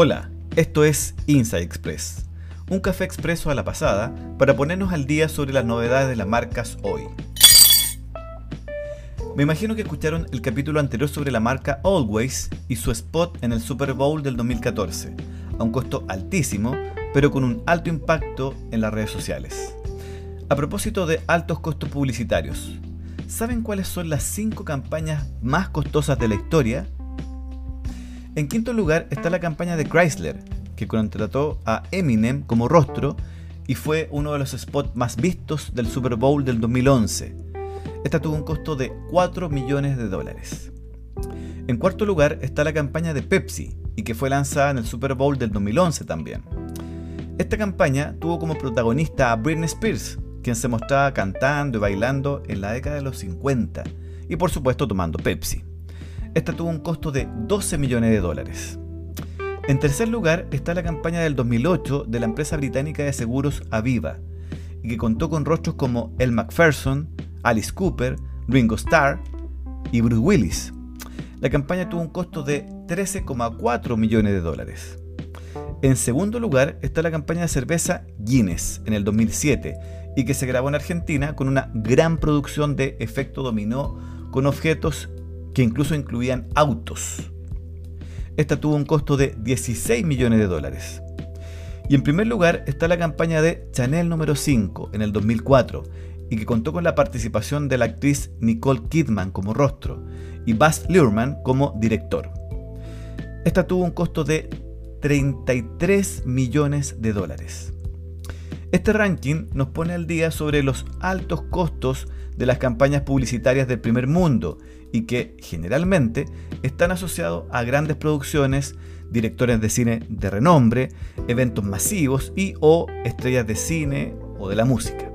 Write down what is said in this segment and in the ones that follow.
Hola, esto es Inside Express, un café expreso a la pasada para ponernos al día sobre las novedades de las marcas hoy. Me imagino que escucharon el capítulo anterior sobre la marca Always y su spot en el Super Bowl del 2014, a un costo altísimo, pero con un alto impacto en las redes sociales. A propósito de altos costos publicitarios, ¿saben cuáles son las 5 campañas más costosas de la historia? En quinto lugar está la campaña de Chrysler, que contrató a Eminem como rostro y fue uno de los spots más vistos del Super Bowl del 2011. Esta tuvo un costo de 4 millones de dólares. En cuarto lugar está la campaña de Pepsi y que fue lanzada en el Super Bowl del 2011 también. Esta campaña tuvo como protagonista a Britney Spears, quien se mostraba cantando y bailando en la década de los 50 y por supuesto tomando Pepsi. Esta tuvo un costo de 12 millones de dólares. En tercer lugar está la campaña del 2008 de la empresa británica de seguros Aviva, y que contó con rostros como El McPherson, Alice Cooper, Ringo Starr y Bruce Willis. La campaña tuvo un costo de 13,4 millones de dólares. En segundo lugar está la campaña de cerveza Guinness en el 2007 y que se grabó en Argentina con una gran producción de efecto dominó con objetos que incluso incluían autos. Esta tuvo un costo de 16 millones de dólares. Y en primer lugar está la campaña de Chanel número 5 en el 2004 y que contó con la participación de la actriz Nicole Kidman como rostro y Baz Luhrmann como director. Esta tuvo un costo de 33 millones de dólares. Este ranking nos pone al día sobre los altos costos de las campañas publicitarias del primer mundo y que generalmente están asociados a grandes producciones, directores de cine de renombre, eventos masivos y o estrellas de cine o de la música.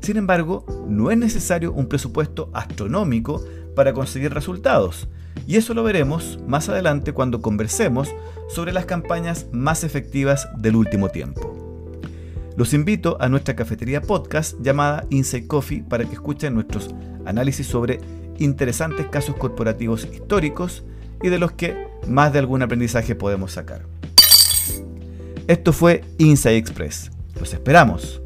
Sin embargo, no es necesario un presupuesto astronómico para conseguir resultados, y eso lo veremos más adelante cuando conversemos sobre las campañas más efectivas del último tiempo. Los invito a nuestra cafetería podcast llamada Inside Coffee para que escuchen nuestros análisis sobre interesantes casos corporativos históricos y de los que más de algún aprendizaje podemos sacar. Esto fue Inside Express. Los esperamos.